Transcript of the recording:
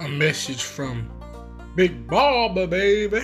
a message from Big Barber, baby.